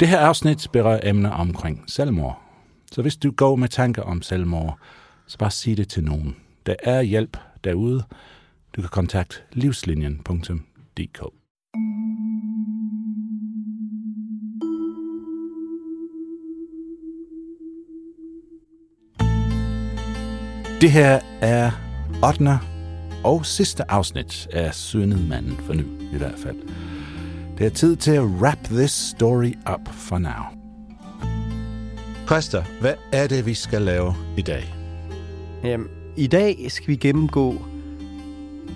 Det her afsnit berører emner omkring selvmord. Så hvis du går med tanker om selvmord, så bare sig det til nogen. Der er hjælp derude. Du kan kontakte livslinjen.dk. Det her er 8. og sidste afsnit af Sønedmanden for nu, i hvert fald. Det er tid til at wrap this story up for now. Præster, hvad er det, vi skal lave i dag? Jamen, I dag skal vi gennemgå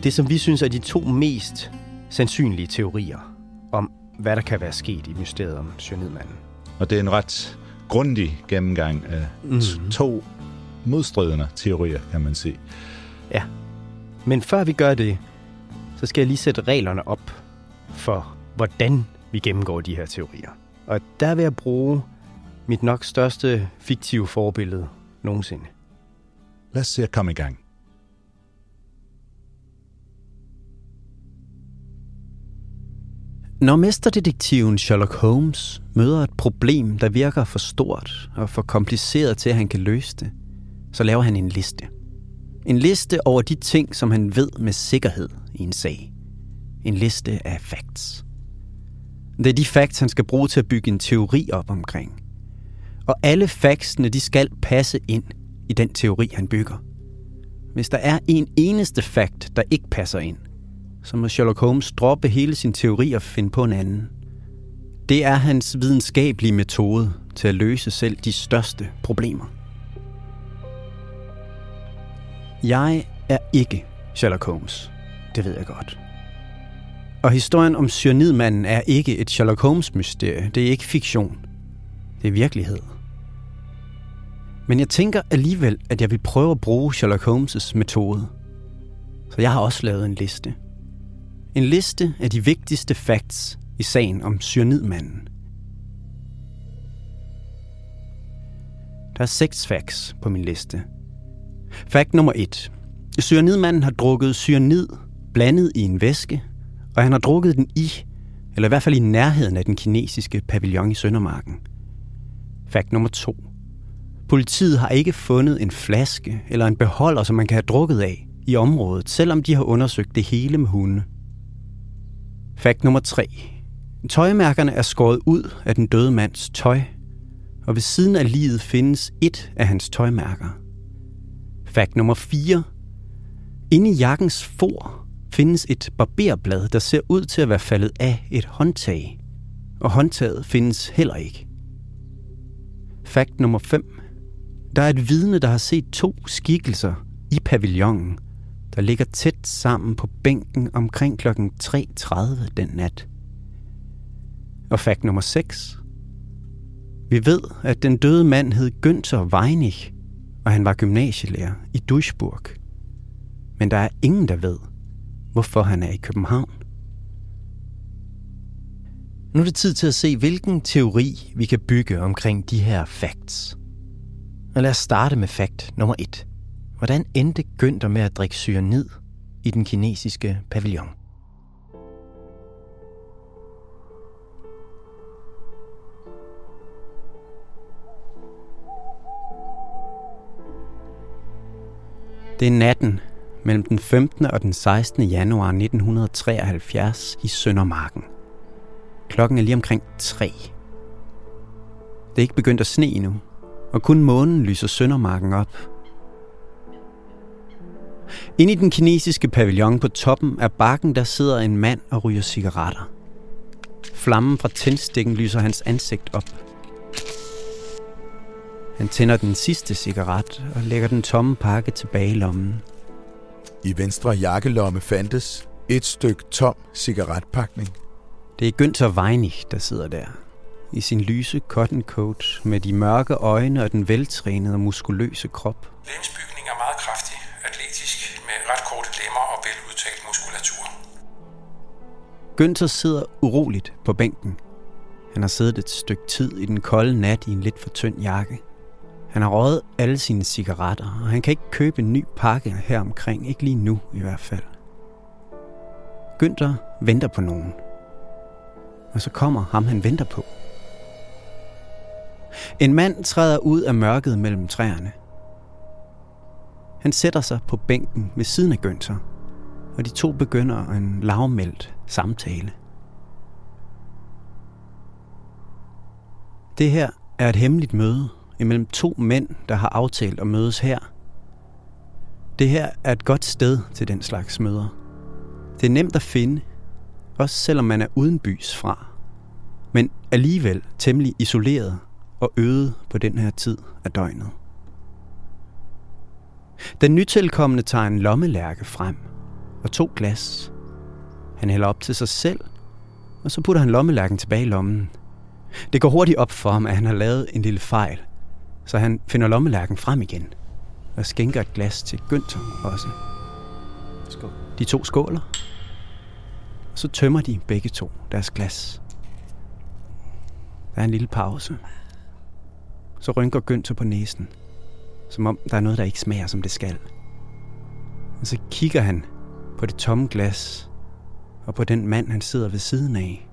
det, som vi synes er de to mest sandsynlige teorier om, hvad der kan være sket i mysteriet om Sjønedmanden. Og det er en ret grundig gennemgang af mm. to modstridende teorier, kan man sige. Ja. Men før vi gør det, så skal jeg lige sætte reglerne op for, hvordan vi gennemgår de her teorier. Og der vil jeg bruge mit nok største fiktive forbillede nogensinde. Lad os se at komme i gang. Når mesterdetektiven Sherlock Holmes møder et problem, der virker for stort og for kompliceret til, at han kan løse det, så laver han en liste. En liste over de ting, som han ved med sikkerhed i en sag. En liste af facts. Det er de facts, han skal bruge til at bygge en teori op omkring. Og alle factsene, de skal passe ind i den teori, han bygger. Hvis der er en eneste fact, der ikke passer ind, så må Sherlock Holmes droppe hele sin teori og finde på en anden. Det er hans videnskabelige metode til at løse selv de største problemer. Jeg er ikke Sherlock Holmes. Det ved jeg godt. Og historien om cyanidmanden er ikke et Sherlock Holmes-mysterie. Det er ikke fiktion. Det er virkelighed. Men jeg tænker alligevel, at jeg vil prøve at bruge Sherlock Holmes' metode. Så jeg har også lavet en liste. En liste af de vigtigste facts i sagen om cyanidmanden. Der er seks facts på min liste. Fact nummer 1. Cyanidmanden har drukket cyanid blandet i en væske, og han har drukket den i, eller i hvert fald i nærheden af den kinesiske pavillon i Søndermarken. Fakt nummer 2. Politiet har ikke fundet en flaske eller en beholder, som man kan have drukket af i området, selvom de har undersøgt det hele med hunde. Fakt nummer 3. Tøjmærkerne er skåret ud af den døde mands tøj, og ved siden af livet findes et af hans tøjmærker. Fakt nummer 4. Inde i jakkens for findes et barberblad, der ser ud til at være faldet af et håndtag, og håndtaget findes heller ikke. Fakt nummer 5. Der er et vidne, der har set to skikkelser i pavillonen, der ligger tæt sammen på bænken omkring kl. 3.30 den nat. Og fakt nummer 6. Vi ved, at den døde mand hed Günther Weinig, og han var gymnasielærer i Duisburg. Men der er ingen, der ved, hvorfor han er i København. Nu er det tid til at se, hvilken teori vi kan bygge omkring de her facts. Og lad os starte med fakt nummer et. Hvordan endte Günther med at drikke cyanid i den kinesiske pavillon? Det er natten mellem den 15. og den 16. januar 1973 i Søndermarken. Klokken er lige omkring 3. Det er ikke begyndt at sne endnu, og kun månen lyser Søndermarken op. Inde i den kinesiske pavillon på toppen af bakken, der sidder en mand og ryger cigaretter. Flammen fra tændstikken lyser hans ansigt op. Han tænder den sidste cigaret og lægger den tomme pakke tilbage i lommen. I venstre jakkelomme fandtes et stykke tom cigaretpakning. Det er Günther Weinig, der sidder der. I sin lyse cotton coat med de mørke øjne og den veltrænede og muskuløse krop. Lægemsbygning er meget kraftig, atletisk, med ret korte lemmer og veludtalt muskulatur. Günther sidder uroligt på bænken. Han har siddet et stykke tid i den kolde nat i en lidt for tynd jakke. Han har røget alle sine cigaretter, og han kan ikke købe en ny pakke her omkring. Ikke lige nu i hvert fald. Günther venter på nogen. Og så kommer ham, han venter på. En mand træder ud af mørket mellem træerne. Han sætter sig på bænken ved siden af Günther, og de to begynder en lavmældt samtale. Det her er et hemmeligt møde imellem to mænd, der har aftalt at mødes her. Det her er et godt sted til den slags møder. Det er nemt at finde, også selvom man er uden bys fra, men alligevel temmelig isoleret og øde på den her tid af døgnet. Den nytilkommende tager en lommelærke frem og to glas. Han hælder op til sig selv, og så putter han lommelærken tilbage i lommen. Det går hurtigt op for ham, at han har lavet en lille fejl, så han finder lommelærken frem igen og skænker et glas til Günther også. Skål. De to skåler, og så tømmer de begge to deres glas. Der er en lille pause. Så rynker Günther på næsen, som om der er noget, der ikke smager, som det skal. Og så kigger han på det tomme glas og på den mand, han sidder ved siden af.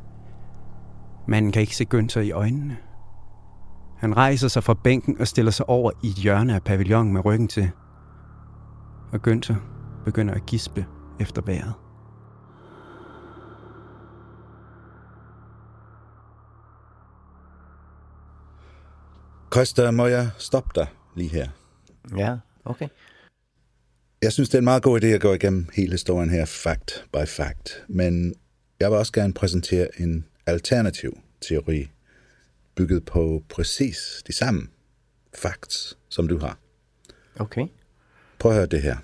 Manden kan ikke se Günther i øjnene. Han rejser sig fra bænken og stiller sig over i et hjørne af pavillonen med ryggen til. Og Günther begynder at gispe efter vejret. Christa, må jeg stoppe dig lige her? Ja, okay. Jeg synes, det er en meget god idé at gå igennem hele historien her, fact by fact. Men jeg vil også gerne præsentere en alternativ teori, bygget på præcis de samme facts, som du har. Okay. Prøv at høre det her.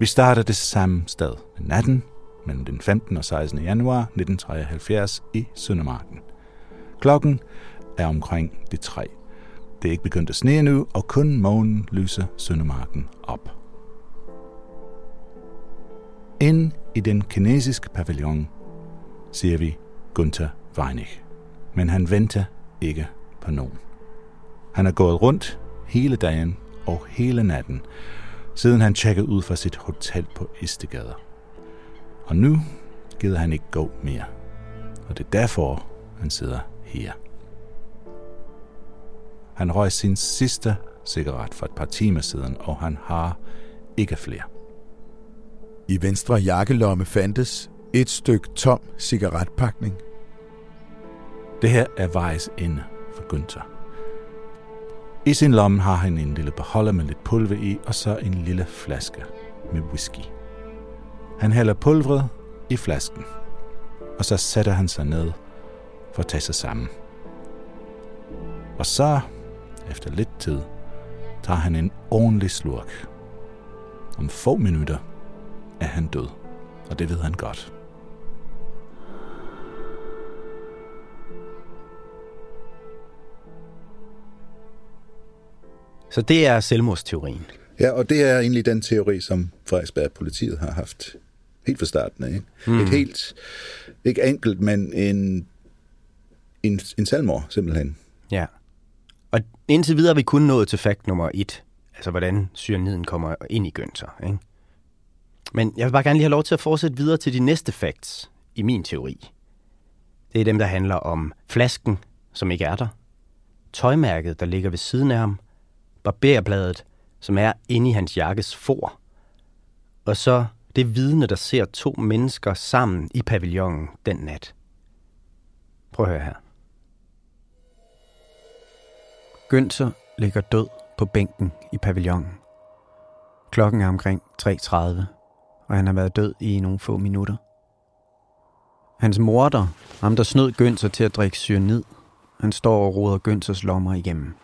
Vi starter det samme sted, natten mellem den 15. og 16. januar 1973 i Søndermarken. Klokken er omkring de tre. Det er ikke begyndt at sne nu, og kun månen lyser Søndermarken op. Ind i den kinesiske pavillon ser vi Gunther Weinig. Men han venter ikke på nogen. Han er gået rundt hele dagen og hele natten, siden han tjekkede ud fra sit hotel på Istegade. Og nu gider han ikke gå mere. Og det er derfor, han sidder her. Han røg sin sidste cigaret for et par timer siden, og han har ikke flere. I venstre jakkelomme fandtes et stykke tom cigaretpakning. Det her er vejs ende for Günther. I sin lomme har han en lille beholder med lidt pulver i, og så en lille flaske med whisky. Han hælder pulveret i flasken, og så sætter han sig ned for at tage sig sammen. Og så, efter lidt tid, tager han en ordentlig slurk. Om få minutter er han død, og det ved han godt. Så det er selvmordsteorien. Ja, og det er egentlig den teori, som Frederiksberg politiet har haft helt fra starten af. Ikke? Mm. Et helt, ikke enkelt, men en, en, en selvmord, simpelthen. Ja. Og indtil videre er vi kun nået til fakt nummer et. Altså, hvordan cyaniden kommer ind i Günther, ikke? Men jeg vil bare gerne lige have lov til at fortsætte videre til de næste facts i min teori. Det er dem, der handler om flasken, som ikke er der, tøjmærket, der ligger ved siden af ham, barberbladet, som er inde i hans jakkes for, og så det vidne, der ser to mennesker sammen i pavillonen den nat. Prøv at høre her. Günther ligger død på bænken i pavillonen. Klokken er omkring 3.30, og han har været død i nogle få minutter. Hans morter, ham der snød Günther til at drikke cyanid, han står og roder Günthers lommer igennem.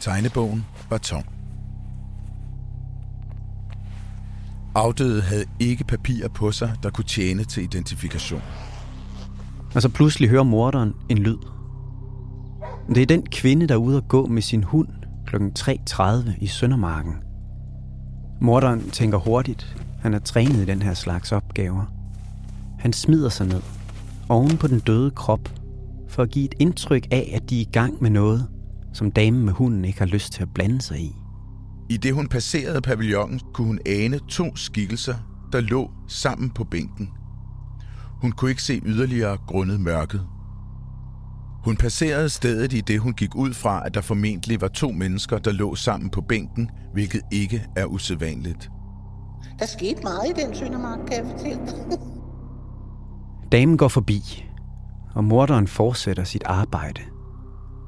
Tegnebogen var tom. Afdøde havde ikke papirer på sig, der kunne tjene til identifikation. Og så pludselig hører morderen en lyd. Det er den kvinde, der er ude at gå med sin hund kl. 3.30 i Søndermarken. Morderen tænker hurtigt. Han er trænet i den her slags opgaver. Han smider sig ned oven på den døde krop for at give et indtryk af, at de er i gang med noget, som damen med hunden ikke har lyst til at blande sig i. I det hun passerede pavillonen, kunne hun ane to skikkelser, der lå sammen på bænken. Hun kunne ikke se yderligere grundet mørket. Hun passerede stedet i det, hun gik ud fra, at der formentlig var to mennesker, der lå sammen på bænken, hvilket ikke er usædvanligt. Der skete meget i den Søndermark, kan jeg fortælle dig. Damen går forbi, og morderen fortsætter sit arbejde.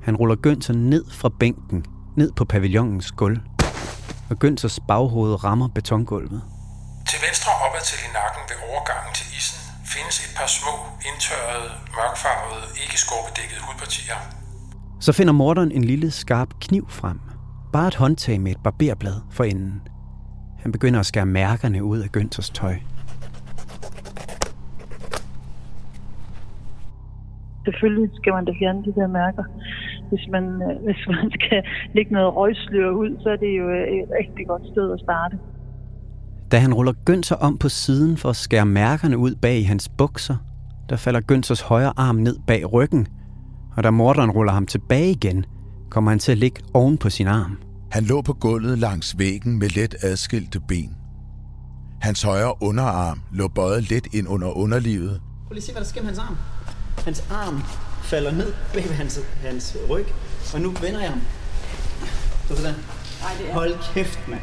Han ruller Günther ned fra bænken, ned på pavillonens gulv, og Günthers baghoved rammer betongulvet. Til venstre opad til i nakken ved overgangen til isen findes et par små, indtørrede, mørkfarvede, ikke skorpedækkede hudpartier. Så finder morderen en lille skarp kniv frem. Bare et håndtag med et barberblad for enden. Han begynder at skære mærkerne ud af Günthers tøj. Selvfølgelig skal man da fjerne de der mærker. Hvis man, øh, hvis man skal lægge noget røgslør ud, så er det jo øh, et rigtig godt sted at starte. Da han ruller Günther om på siden for at skære mærkerne ud bag i hans bukser, der falder Günthers højre arm ned bag ryggen, og da morderen ruller ham tilbage igen, kommer han til at ligge oven på sin arm. Han lå på gulvet langs væggen med let adskilte ben. Hans højre underarm lå bøjet lidt ind under underlivet. Prøv lige at se, hvad der sker med hans arm. Hans arm falder ned bag ved hans, hans ryg, og nu vender jeg ham. Så sådan. Ej, det er... Hold kæft, mand.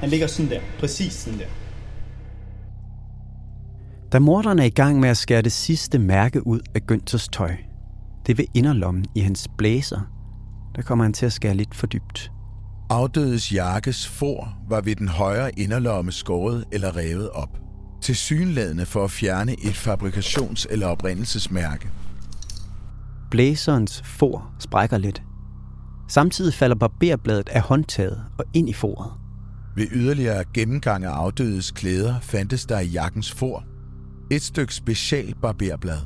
Han ligger sådan der. Præcis sådan der. Da morderen er i gang med at skære det sidste mærke ud af Günthers tøj, det ved inderlommen i hans blæser, der kommer han til at skære lidt for dybt. Afdødes jakkes for var ved den højre inderlomme skåret eller revet op. Til synladende for at fjerne et fabrikations- eller oprindelsesmærke. Blæserens for sprækker lidt. Samtidig falder barberbladet af håndtaget og ind i foret. Ved yderligere gennemgang af afdødes klæder fandtes der i jakkens for et stykke special barberblad.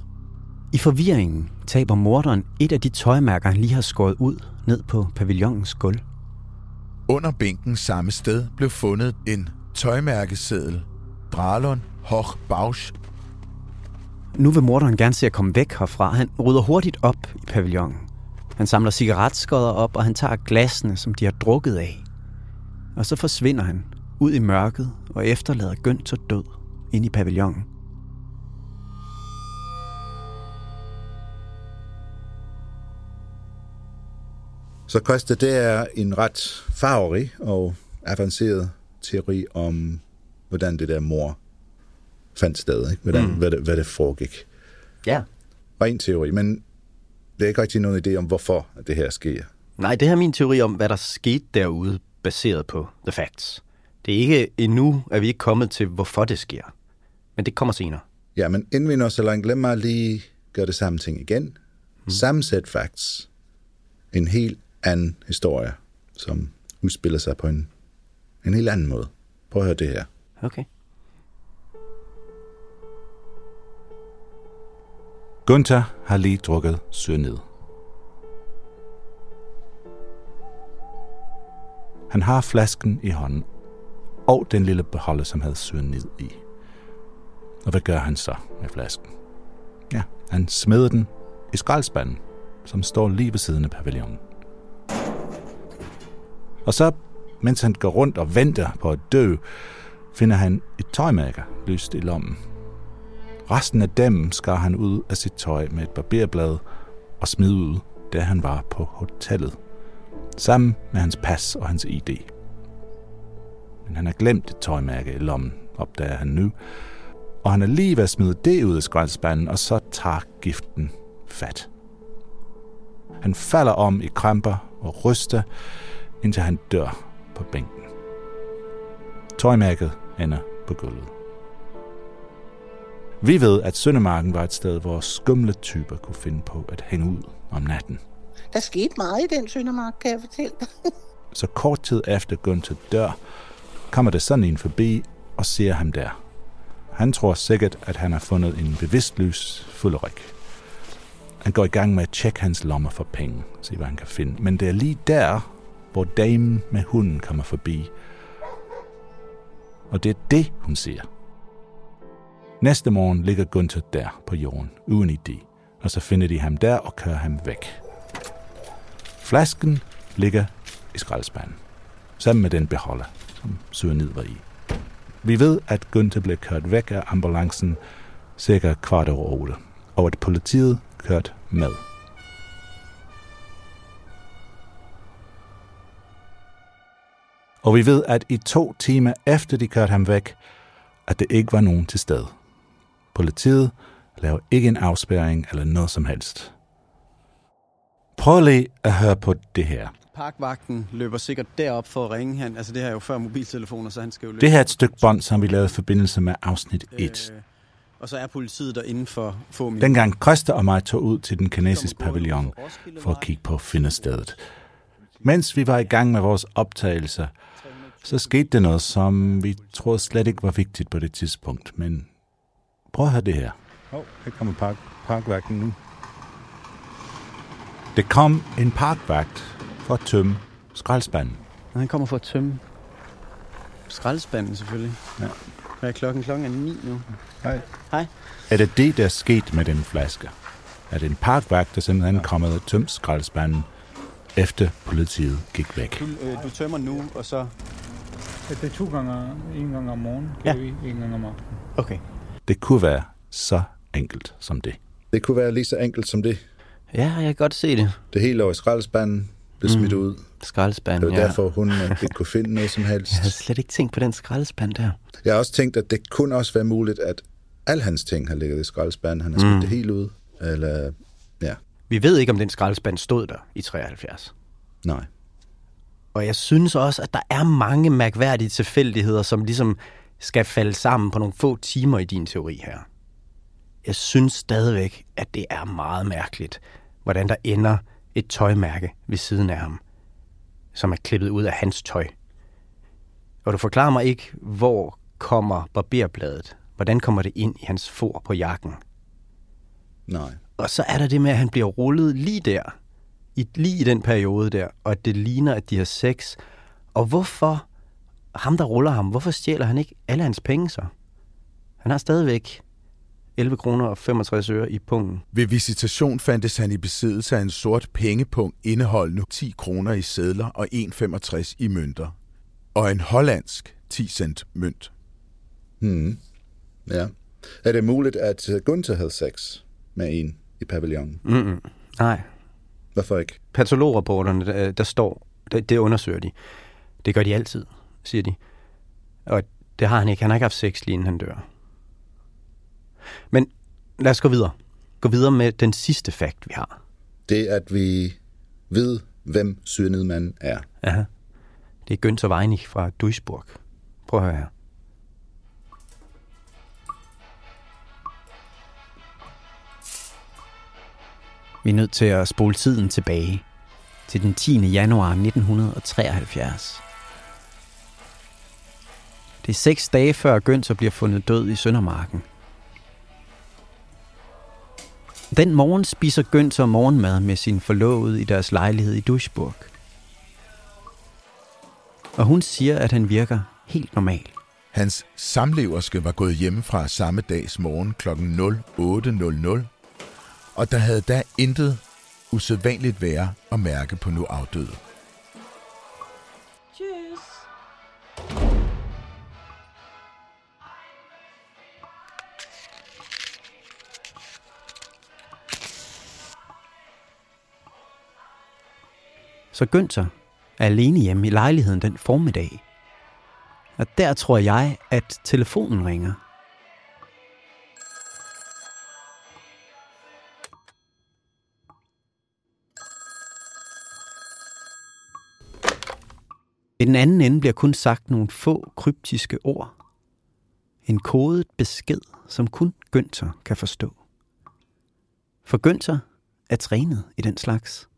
I forvirringen taber morderen et af de tøjmærker, han lige har skåret ud ned på pavillonens gulv. Under bænken samme sted blev fundet en tøjmærkeseddel. Dralon Hoch Bausch. Nu vil morderen gerne se at komme væk herfra. Han rydder hurtigt op i pavillonen. Han samler cigaretskodder op, og han tager glasene, som de har drukket af. Og så forsvinder han ud i mørket og efterlader Günther død ind i pavillonen. Så Costa, det er en ret farverig og avanceret teori om, hvordan det der mor fandt sted, ikke? Hvordan, mm. hvad, det, hvad det foregik. Ja. Ren teori, men det er ikke rigtig nogen idé om, hvorfor det her sker. Nej, det her er min teori om, hvad der skete derude, baseret på the facts. Det er ikke endnu, at vi ikke kommet til, hvorfor det sker. Men det kommer senere. Ja, men inden vi når så langt, lad mig lige gøre det samme ting igen. Mm. Sammensæt facts. En helt anden historie, som udspiller sig på en, en helt anden måde. Prøv at høre det her. Okay. Gunther har lige drukket søndet. Han har flasken i hånden, og den lille beholder, som havde søen ned i. Og hvad gør han så med flasken? Ja, han smider den i skraldespanden, som står lige ved siden af pavillonen. Og så, mens han går rundt og venter på at dø, finder han et tøjmærker lyst i lommen. Resten af dem skar han ud af sit tøj med et barberblad og smed ud, da han var på hotellet. Sammen med hans pas og hans ID. Men han har glemt et tøjmærke i lommen, opdager han nu. Og han er lige ved at smide det ud af skraldespanden, og så tager giften fat. Han falder om i kramper og ryster, indtil han dør på bænken. Tøjmærket ender på gulvet. Vi ved, at Søndermarken var et sted, hvor skumle typer kunne finde på at hænge ud om natten. Der skete meget i den Søndermark, kan jeg fortælle dig. Så kort tid efter Gunther dør, kommer der sådan en forbi og ser ham der. Han tror sikkert, at han har fundet en bevidstløs fullerik. Han går i gang med at tjekke hans lommer for penge, se hvad han kan finde. Men det er lige der, hvor damen med hunden kommer forbi. Og det er det, hun ser. Næste morgen ligger Gunther der på jorden, uden idé, og så finder de ham der og kører ham væk. Flasken ligger i skraldespanden, sammen med den beholder, som cyanid var i. Vi ved, at Gunther blev kørt væk af ambulancen cirka kvart over 8, og at politiet kørt med. Og vi ved, at i to timer efter de kørte ham væk, at det ikke var nogen til stede. Politiet laver ikke en afspærring eller noget som helst. Prøv lige at høre på det her. Parkvagten løber sikkert derop for at ringe. Han, altså det her er jo før mobiltelefoner, så han skal jo løbe. Det her er et stykke bånd, som vi lavede i forbindelse med afsnit 1. Øh, og så er politiet der inden for få minutter. Dengang Christa og mig tog ud til den kinesiske pavillon for at kigge på finderstedet. Mens vi var i gang med vores optagelser, så skete det noget, som vi troede slet ikke var vigtigt på det tidspunkt. Men prøv at høre det her. Åh, oh, her kommer park, parkvagten nu. Det kom en parkvagt for at tømme skraldespanden. Han kommer for at tømme skraldespanden selvfølgelig. Ja. Hvad er klokken? Klokken er ni nu. Hej. Hej. Er det det, der er sket med den flaske? Er det en parkvagt, der simpelthen er kommet og tømt skraldespanden, efter politiet gik væk? Du, øh, du tømmer nu, og så... Ja, det er to gange, en gang om morgenen, Ja. en gang om aftenen. Okay. Det kunne være så enkelt som det. Det kunne være lige så enkelt som det. Ja, jeg kan godt se det. Det hele over i skraldespanden blev Mm. smidt ud. Skraldespanden, Det var ja. derfor, hun øh, ikke kunne finde noget som helst. Jeg havde slet ikke tænkt på den skraldespand der. Jeg har også tænkt, at det kunne også være muligt, at al hans ting har ligget i skraldespanden. Han har smidt Mm. det helt ud. Eller, Vi ved ikke, om den skraldespand stod der i 73. nej. Og jeg synes også, at der er mange mærkværdige tilfældigheder, som ligesom skal falde sammen på nogle få timer i din teori her. Jeg synes stadigvæk, at det er meget mærkeligt, hvordan der ender et tøjmærke ved siden af ham, som er klippet ud af hans tøj. Og du forklarer mig ikke, hvor kommer barberbladet? Hvordan kommer det ind i hans for på jakken? Nej. Og så er der det med, at han bliver rullet lige der, i, lige i den periode der, og at det ligner, at de har sex. Og hvorfor, ham der ruller ham, hvorfor stjæler han ikke alle hans penge så? Han har stadigvæk 11 kroner og 65 øre i pungen. Ved visitation fandtes han i besiddelse af en sort pengepunkt indeholdende 10 kroner i sedler og 1,65 i mønter. Og en hollandsk 10 cent mønt. Hmm. Ja. Er det muligt, at Gunther havde sex med en i pavillonen? Mm-mm. Nej. Hvorfor ikke? Patolograpporterne, der, der står, det, det undersøger de. Det gør de altid, siger de. Og det har han ikke. Han har ikke haft sex lige inden han dør. Men lad os gå videre. Gå videre med den sidste fakt, vi har. Det, at vi ved, hvem cyanidmanden er. Aha. Det er Günther Weinig fra Duisburg. Prøv at høre her. Vi er nødt til at spole tiden tilbage til den 10. januar 1973. Det er seks dage før Gønser bliver fundet død i Søndermarken. Den morgen spiser Gønser morgenmad med sin forlovede i deres lejlighed i Duisburg. og hun siger, at han virker helt normal. Hans samleverske var gået hjemmefra samme dags morgen kl. 08.00, og der havde da intet usædvanligt være at mærke på nu afdøde. Så Günther er alene hjemme i lejligheden den formiddag. Og der tror jeg, at telefonen ringer. I den anden ende bliver kun sagt nogle få kryptiske ord. En kodet besked, som kun Günther kan forstå. For Günther er trænet i den slags.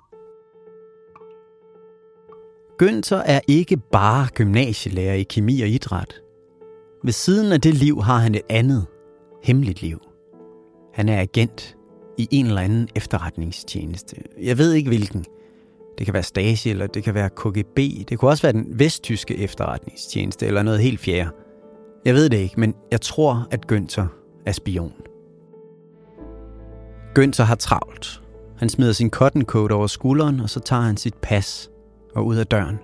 Günther er ikke bare gymnasielærer i kemi og idræt. Ved siden af det liv har han et andet, hemmeligt liv. Han er agent i en eller anden efterretningstjeneste. Jeg ved ikke hvilken. Det kan være Stasi, eller det kan være KGB. Det kunne også være den vesttyske efterretningstjeneste, eller noget helt fjerde. Jeg ved det ikke, men jeg tror, at Günther er spion. Günther har travlt. Han smider sin cotton coat over skulderen, og så tager han sit pas og ud af døren.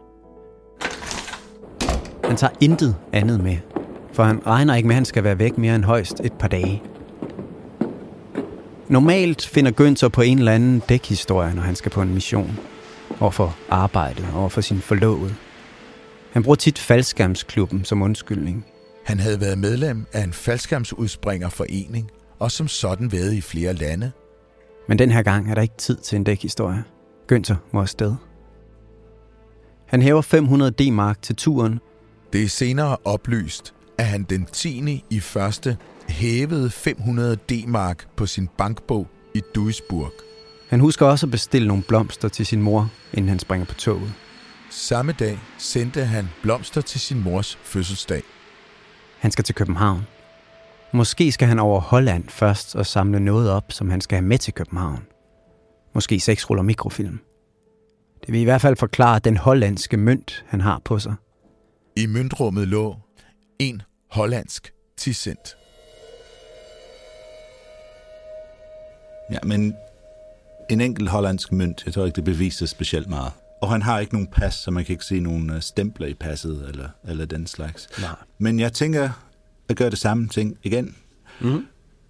Han tager intet andet med, for han regner ikke med, at han skal være væk mere end højst et par dage. Normalt finder Günther på en eller anden dækhistorie, når han skal på en mission. Overfor arbejdet, overfor sin forlovede. Han bruger tit faldskærmsklubben som undskyldning. Han havde været medlem af en faldskærmsudspringerforening, og som sådan været i flere lande. Men den her gang er der ikke tid til en dækhistorie. Günther må afsted. Han hæver 500 D-mark til turen. Det er senere oplyst, at han den 10. i første hævede 500 D-mark på sin bankbog i Duisburg. Han husker også at bestille nogle blomster til sin mor, inden han springer på toget. Samme dag sendte han blomster til sin mors fødselsdag. Han skal til København. Måske skal han over Holland først og samle noget op, som han skal have med til København. Måske seks ruller mikrofilm. Det vil i hvert fald forklare den hollandske mønt, han har på sig. I møntrummet lå en hollandsk 10 cent. Ja, men en enkelt hollandsk mønt, jeg tror ikke, det beviser specielt meget. Og han har ikke nogen pas, så man kan ikke se nogen øh, stempler i passet eller, eller den slags. Nej. Men jeg tænker at gøre det samme ting igen. Mm.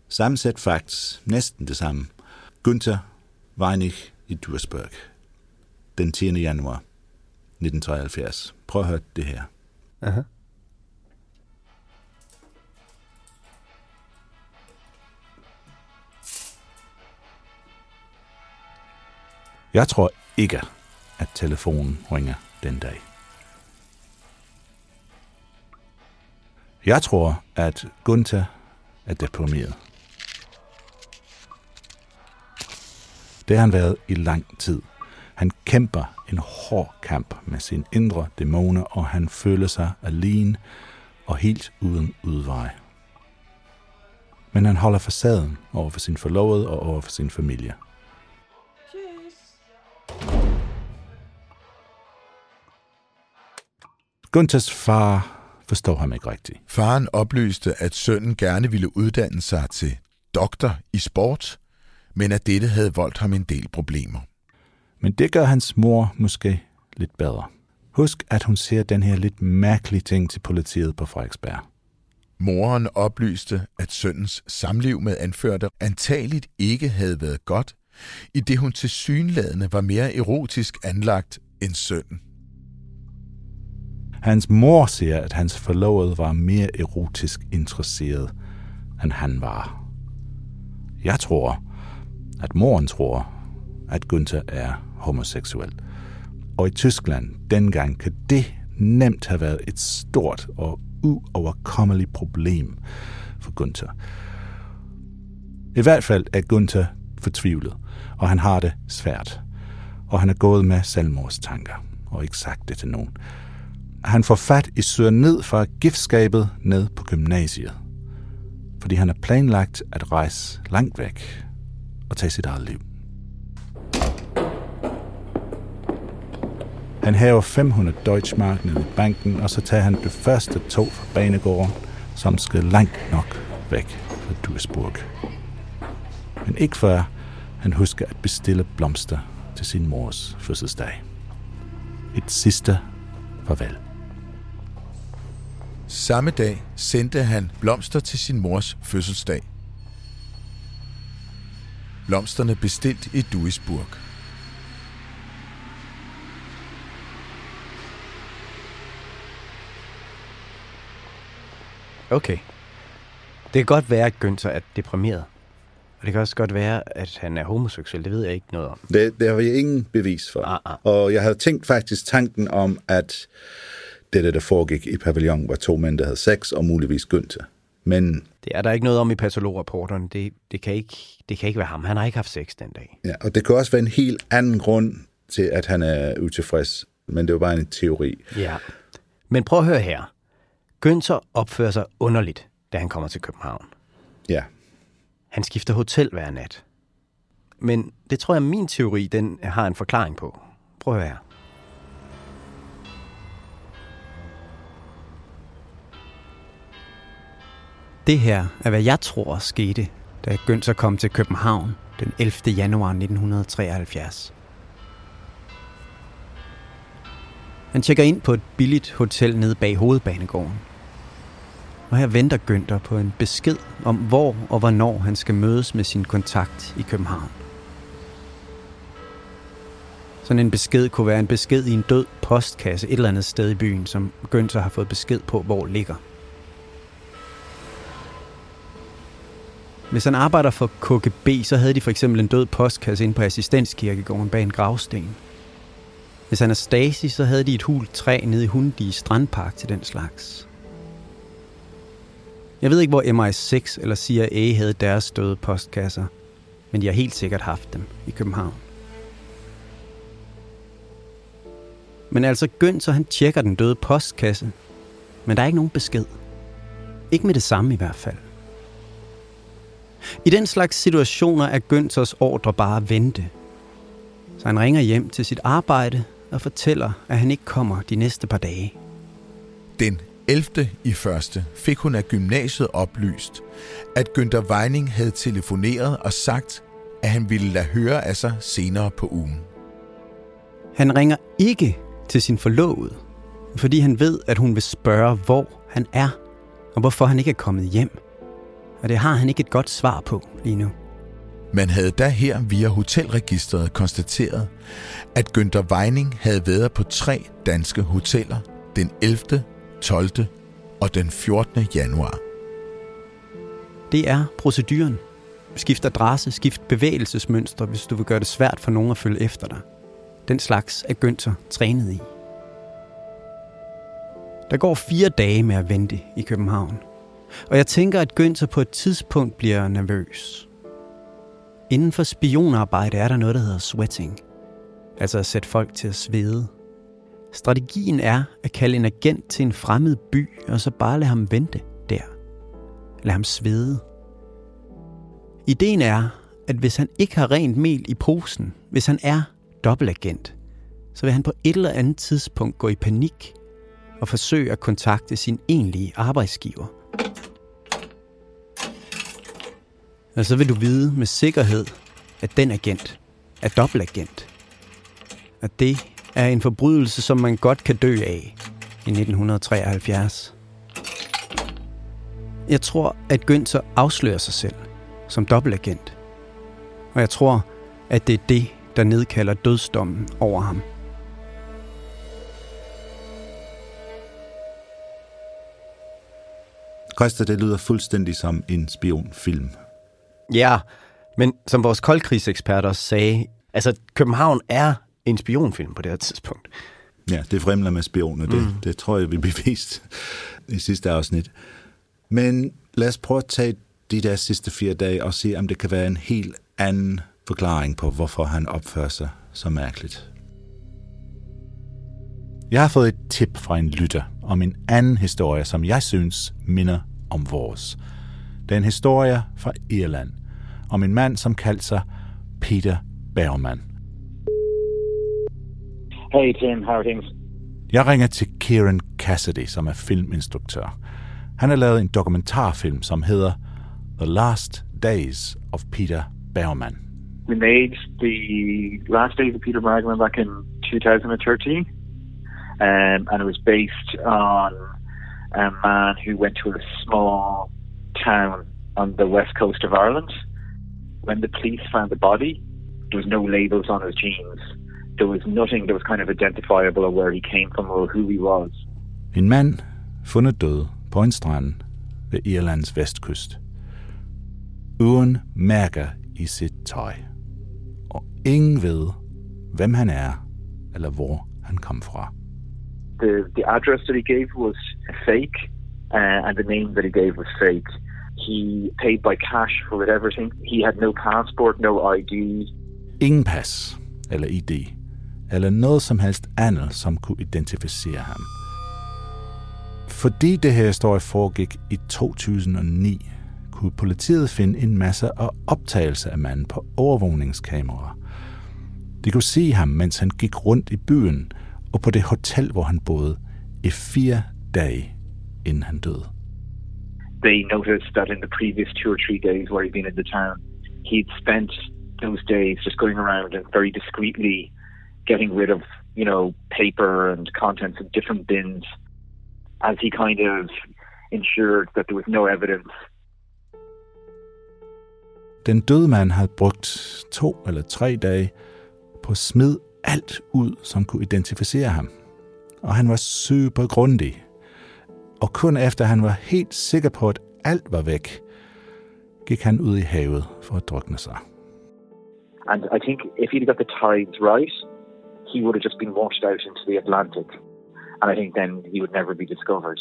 Samme sæt facts, næsten det samme. Günther Weinig i Duisburg. Den 10. januar 1973. Prøv at høre det her. Aha. Jeg tror ikke, at telefonen ringer den dag. Jeg tror, at Gunther er deprimeret. Det har han været i lang tid. Han kæmper en hård kamp med sin indre dæmoner, og han føler sig alene og helt uden udvej. Men han holder facaden over for sin forlovede og over for sin familie. Gunthers far forstår ham ikke rigtigt. Faren oplyste, at sønnen gerne ville uddanne sig til doktor i sport, men at dette havde voldt ham en del problemer. Men det gør hans mor måske lidt bedre. Husk, at hun ser den her lidt mærkelige ting til politiet på Frederiksberg. Moren oplyste, at sønnens samliv med anførte antageligt ikke havde været godt, i det hun til synladende var mere erotisk anlagt end sønnen. Hans mor siger, at hans forlovede var mere erotisk interesseret, end han var. Jeg tror, at moren tror, at Günther er homoseksuel. Og i Tyskland dengang kan det nemt have været et stort og uoverkommeligt problem for Günther. I hvert fald er Günther fortvivlet, og han har det svært. Og han er gået med selvmordstanker, og ikke sagt det til nogen. Han får fat i søger ned fra giftskabet ned på gymnasiet, fordi han har planlagt at rejse langt væk og tage sit eget liv. Han hæver 500 Deutschmark ned i banken, og så tager han det første tog fra banegården, som skal langt nok væk fra Duisburg. Men ikke før han husker at bestille blomster til sin mors fødselsdag. Et sidste farvel. Samme dag sendte han blomster til sin mors fødselsdag. Blomsterne bestilt i Duisburg. Okay. Det kan godt være, at Günther er deprimeret. Og det kan også godt være, at han er homoseksuel. Det ved jeg ikke noget om. Det, det har vi ingen bevis for. Ah, ah. Og jeg havde tænkt faktisk tanken om, at det, der foregik i pavillonen, var to mænd, der havde sex, og muligvis Günther. Men Det er der ikke noget om i patolograpporterne. Det, det, kan ikke, det kan ikke være ham. Han har ikke haft sex den dag. Ja, og det kan også være en helt anden grund til, at han er utilfreds. Men det jo bare en teori. Ja. Men prøv at høre her. Günther opfører sig underligt, da han kommer til København. Ja. Han skifter hotel hver nat. Men det tror jeg, min teori, den har en forklaring på. Prøv at høre her. Det her er, hvad jeg tror skete, da Günther kom til København den 11. januar 1973. Han tjekker ind på et billigt hotel nede bag hovedbanegården. Og her venter Günther på en besked om, hvor og hvornår han skal mødes med sin kontakt i København. Sådan en besked kunne være en besked i en død postkasse et eller andet sted i byen, som Günther har fået besked på, hvor ligger. Hvis han arbejder for KGB, så havde de for eksempel en død postkasse inde på assistenskirkegården bag en gravsten. Hvis han er Stasi, så havde de et hult træ nede i Hundige Strandpark til den slags. Jeg ved ikke, hvor MI6 eller CIA havde deres døde postkasser, men de har helt sikkert haft dem i København. Men altså Gøn, så han tjekker den døde postkasse, men der er ikke nogen besked. Ikke med det samme i hvert fald. I den slags situationer er Günthers ordre bare at vente. Så han ringer hjem til sit arbejde og fortæller, at han ikke kommer de næste par dage. Den 11. i første fik hun af gymnasiet oplyst, at Günther Weining havde telefoneret og sagt, at han ville lade høre af sig senere på ugen. Han ringer ikke til sin forlovede, fordi han ved, at hun vil spørge, hvor han er, og hvorfor han ikke er kommet hjem. Og det har han ikke et godt svar på lige nu. Man havde da her via hotelregistret konstateret, at Günther Weining havde været på tre danske hoteller den 11., 12. og den 14. januar. Det er proceduren. Skift adresse, skift bevægelsesmønster, hvis du vil gøre det svært for nogen at følge efter dig. Den slags er Günther trænet i. Der går fire dage med at vente i København. Og jeg tænker, at Günther på et tidspunkt bliver nervøs. Inden for spionarbejde er der noget, der hedder sweating. Altså at sætte folk til at svede. Strategien er at kalde en agent til en fremmed by, og så bare lade ham vente der. Lad ham svede. Ideen er, at hvis han ikke har rent mel i posen, hvis han er dobbeltagent, så vil han på et eller andet tidspunkt gå i panik og forsøge at kontakte sin egentlige arbejdsgiver. Og så vil du vide med sikkerhed, at den agent er dobbeltagent. Og det er en forbrydelse, som man godt kan dø af i 1973. Jeg tror, at Günther afslører sig selv som dobbeltagent. Og jeg tror, at det er det, der nedkalder dødsdommen over ham. Christa, det lyder fuldstændig som en spionfilm. Ja, men som vores koldkrigsekspert også sagde, altså København er en spionfilm på det her tidspunkt. Ja, det fremler med spioner. Det, mm. det tror jeg, vi bevist i sidste afsnit. Men lad os prøve at tage de der sidste fire dage og se, om det kan være en helt anden forklaring på, hvorfor han opfører sig så mærkeligt. Jeg har fået et tip fra en lytter om en anden historie, som jeg synes minder om vores. Det er en historie fra Irland om en mand, som kaldte sig Peter Bergman. Hey Tim, how are things? Jeg ringer til Kieran Cassidy, som er filminstruktør. Han har lavet en dokumentarfilm, som hedder The Last Days of Peter Bergman. We made the last days of Peter Bergman back in 2013, um, and it was based on a man who went to a small town on the west coast of Ireland. When the police found the body, there was no labels on his jeans. There was nothing that was kind of identifiable of where he came from or who he was. En mand fundet død på en strand ved Irlands vestkyst. Uden mærker i sit tøj. Og ingen ved, hvem han er, eller hvor han kom fra. The, the address that he gave was fake, uh, and the name that he gave was fake. He paid by cash for everything. He had no passport, no ID. Ingen pas eller ID, eller noget som helst andet, som kunne identificere ham. Fordi det her historie foregik i 2009, kunne politiet finde en masse af optagelser af manden på overvågningskameraer. De kunne se ham, mens han gik rundt i byen og på det hotel, hvor han boede, i fire dage, inden han døde. They noticed that in the previous two or three days where he'd been in the town, he'd spent those days just going around and very discreetly getting rid of, you know, paper and contents of different bins as he kind of ensured that there was no evidence Den døde mand havde brugt to eller tre dage på at smide alt ud, som kunne identificere ham. Og han var super grundig. Og kun efter han var helt sikker på, at alt var væk, gik han ud i havet for at drukne sig. And I think if he'd got the tides right, he would have just been washed out into the Atlantic. And I think then he would never be discovered.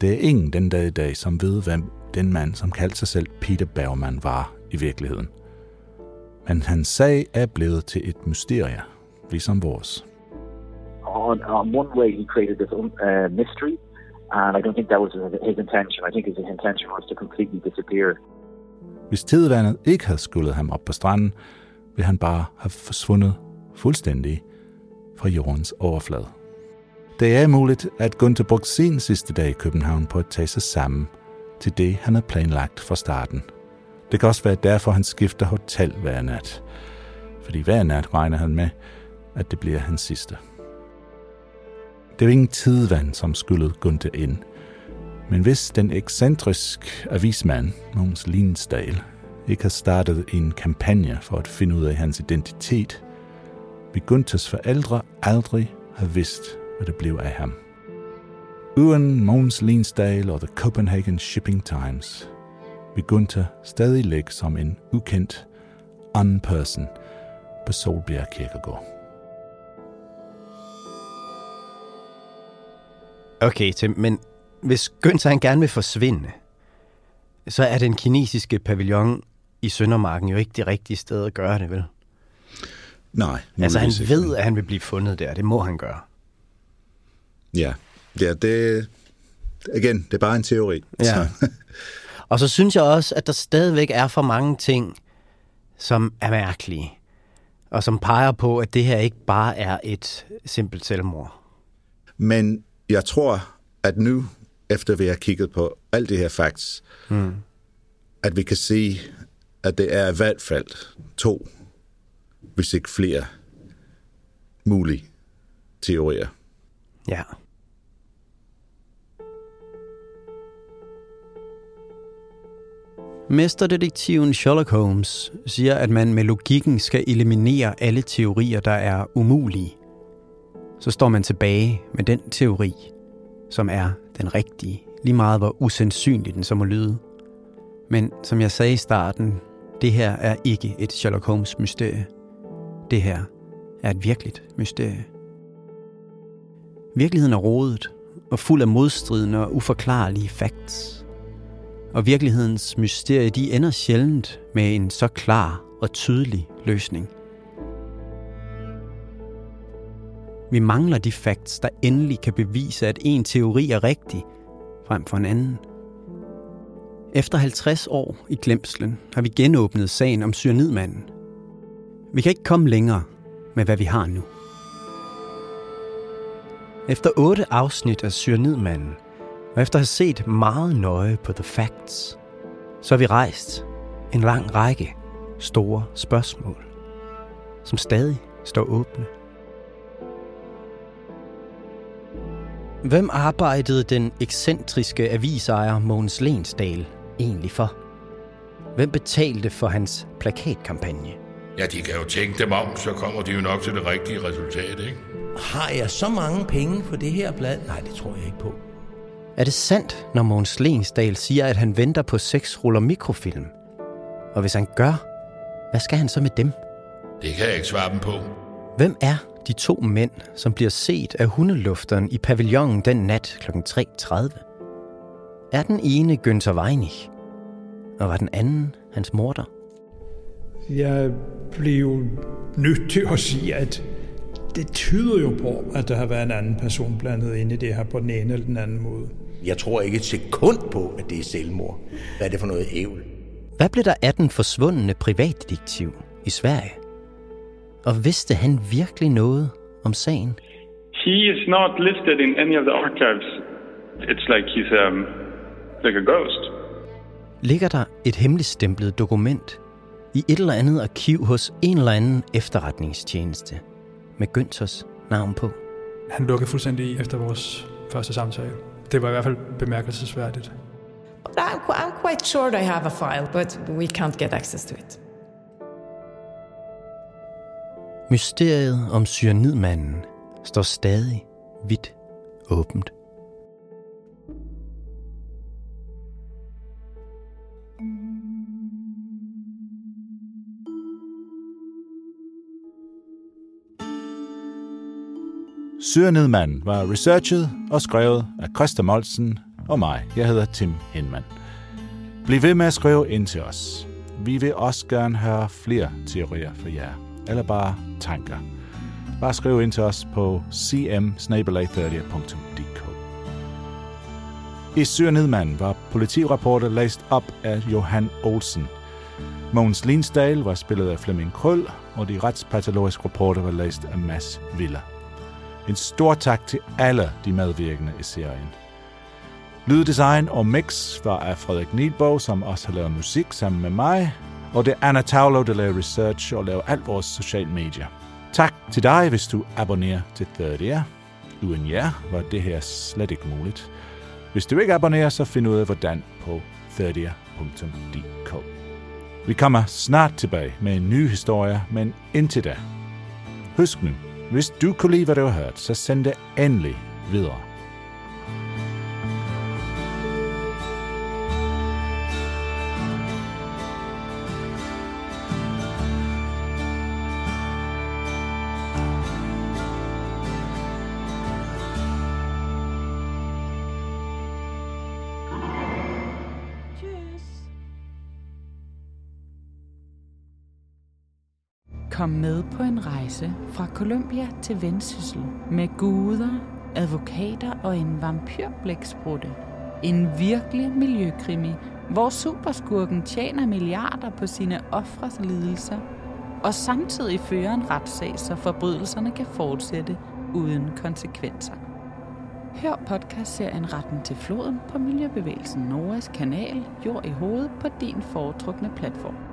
Det er ingen den dag i dag, som ved, hvem den mand, som kaldte sig selv Peter Bergman, var i virkeligheden. Men hans sag er blevet til et mysterie, ligesom vores. On, on one way, he created this uh, mystery, and I don't think that was his intention. I think his intention was to completely disappear. Hvis tidvandet ikke havde skyllet ham op på stranden, ville han bare have forsvundet fuldstændig fra jordens overflade. Det er muligt, at Gunther brugte sin sidste dag i København på at tage sig sammen til det, han havde planlagt fra starten. Det kan også være derfor, han skifter hotel hver nat. Fordi hver nat regner han med, at det bliver hans sidste. Det var ingen tidvand, som skyllede Gunther ind. Men hvis den ekscentrisk avismand, Mogens Linsdal, ikke har startet en kampagne for at finde ud af hans identitet, vil Gunthers forældre aldrig have vidst, hvad det blev af ham. Uden Mogens Linsdal og The Copenhagen Shipping Times vil Gunther stadig ligge som en ukendt person på Solbjerg Kirkegård. Okay, Tim, men hvis Günther han gerne vil forsvinde, så er den kinesiske pavillon i Søndermarken jo ikke det rigtige sted at gøre det, vel? Nej. Altså han muligvis ved, at han vil blive fundet der. Det må han gøre. Ja, ja det, igen, det er bare en teori. Ja. Så, Og så synes jeg også, at der stadigvæk er for mange ting, som er mærkelige, og som peger på, at det her ikke bare er et simpelt selvmord. men jeg tror, at nu, efter vi har kigget på alle de her facts, Mm. at vi kan se, at det er i hvert fald to, hvis ikke flere, mulige teorier. Ja. Mesterdetektiven Sherlock Holmes siger, at man med logikken skal eliminere alle teorier, der er umulige. Så står man tilbage med den teori, som er den rigtige, lige meget hvor usandsynlig den så må lyde. Men som jeg sagde i starten, det her er ikke et Sherlock Holmes mysterie. Det her er et virkeligt mysterie. Virkeligheden er rodet og fuld af modstridende og uforklarlige facts. Og virkelighedens mysterie, de ender sjældent med en så klar og tydelig løsning. Vi mangler de facts, der endelig kan bevise, at en teori er rigtig, frem for en anden. Efter 50 år i glemslen har vi genåbnet sagen om cyanidmanden. Vi kan ikke komme længere med, hvad vi har nu. Efter otte afsnit af Cyanidmanden, og efter at have set meget nøje på The Facts, så har vi rejst en lang række store spørgsmål, som stadig står åbne. Hvem arbejdede den ekscentriske avisejer Mogens Lensdal egentlig for? Hvem betalte for hans plakatkampagne? Ja, de kan jo tænke dem om, så kommer de jo nok til det rigtige resultat, ikke? Har jeg så mange penge på det her blad? Nej, det tror jeg ikke på. Er det sandt, når Mogens Lensdal siger, at han venter på seks ruller mikrofilm? Og hvis han gør, hvad skal han så med dem? Det kan jeg ikke svare dem på. Hvem er de to mænd, som bliver set af hundelufteren i pavillonen den nat kl. 3.30? Er den ene Günther Weinig, og var den anden hans morter? Jeg blev nødt til at sige, at det tyder jo på, at der har været en anden person blandet ind i det her på den ene eller den anden måde. Jeg tror ikke et sekund på, at det er selvmord. Hvad er det for noget ævl? Hvad blev der af den forsvundne privatdetektiv i Sverige? Og vidste han virkelig noget om sagen? He is not listed in any of the archives. It's like he's um, like a ghost. Ligger der et hemmeligstemplet dokument i et eller andet arkiv hos en eller anden efterretningstjeneste med Günthers navn på? Han lukkede fuldstændig i efter vores første samtale. Det var i hvert fald bemærkelsesværdigt. I'm, I'm quite sure they have a file, but we can't get access to it. Mysteriet om cyanidmanden står stadig vidt åbent. Syrenedmanden var researchet og skrevet af Christa Molsen og mig. Jeg hedder Tim Henman. Bliv ved med at skrive ind til os. Vi vil også gerne høre flere teorier for jer, eller bare tanker. Bare skriv ind til os på cm 30dk I var politirapporter læst op af Johan Olsen. Mogens Linsdal var spillet af Flemming Krøl, og de retspatologiske rapporter var læst af Mads Viller. En stor tak til alle de medvirkende i serien. Lyddesign og mix var af Frederik Nielbo, som også har lavet musik sammen med mig, og det er Anna Taulo, der laver research og laver alt vores sociale medier. Tak til dig, hvis du abonnerer til Third Ear. Uden jer var det her slet ikke muligt. Hvis du ikke abonnerer, så find ud af hvordan på thirdear.dk. Vi kommer snart tilbage med en ny historie, men indtil da. Husk nu, hvis du kunne lide, hvad du har hørt, så send det endelig videre. Kom med på en rejse fra Colombia til Vendsyssel med guder, advokater og en vampyrblæksprutte. En virkelig miljøkrimi, hvor superskurken tjener milliarder på sine ofres lidelser, og samtidig fører en retssag, så forbrydelserne kan fortsætte uden konsekvenser. Hør podcastserien Retten til floden på Miljøbevægelsen Noras kanal Jord i hovedet på din foretrukne platform.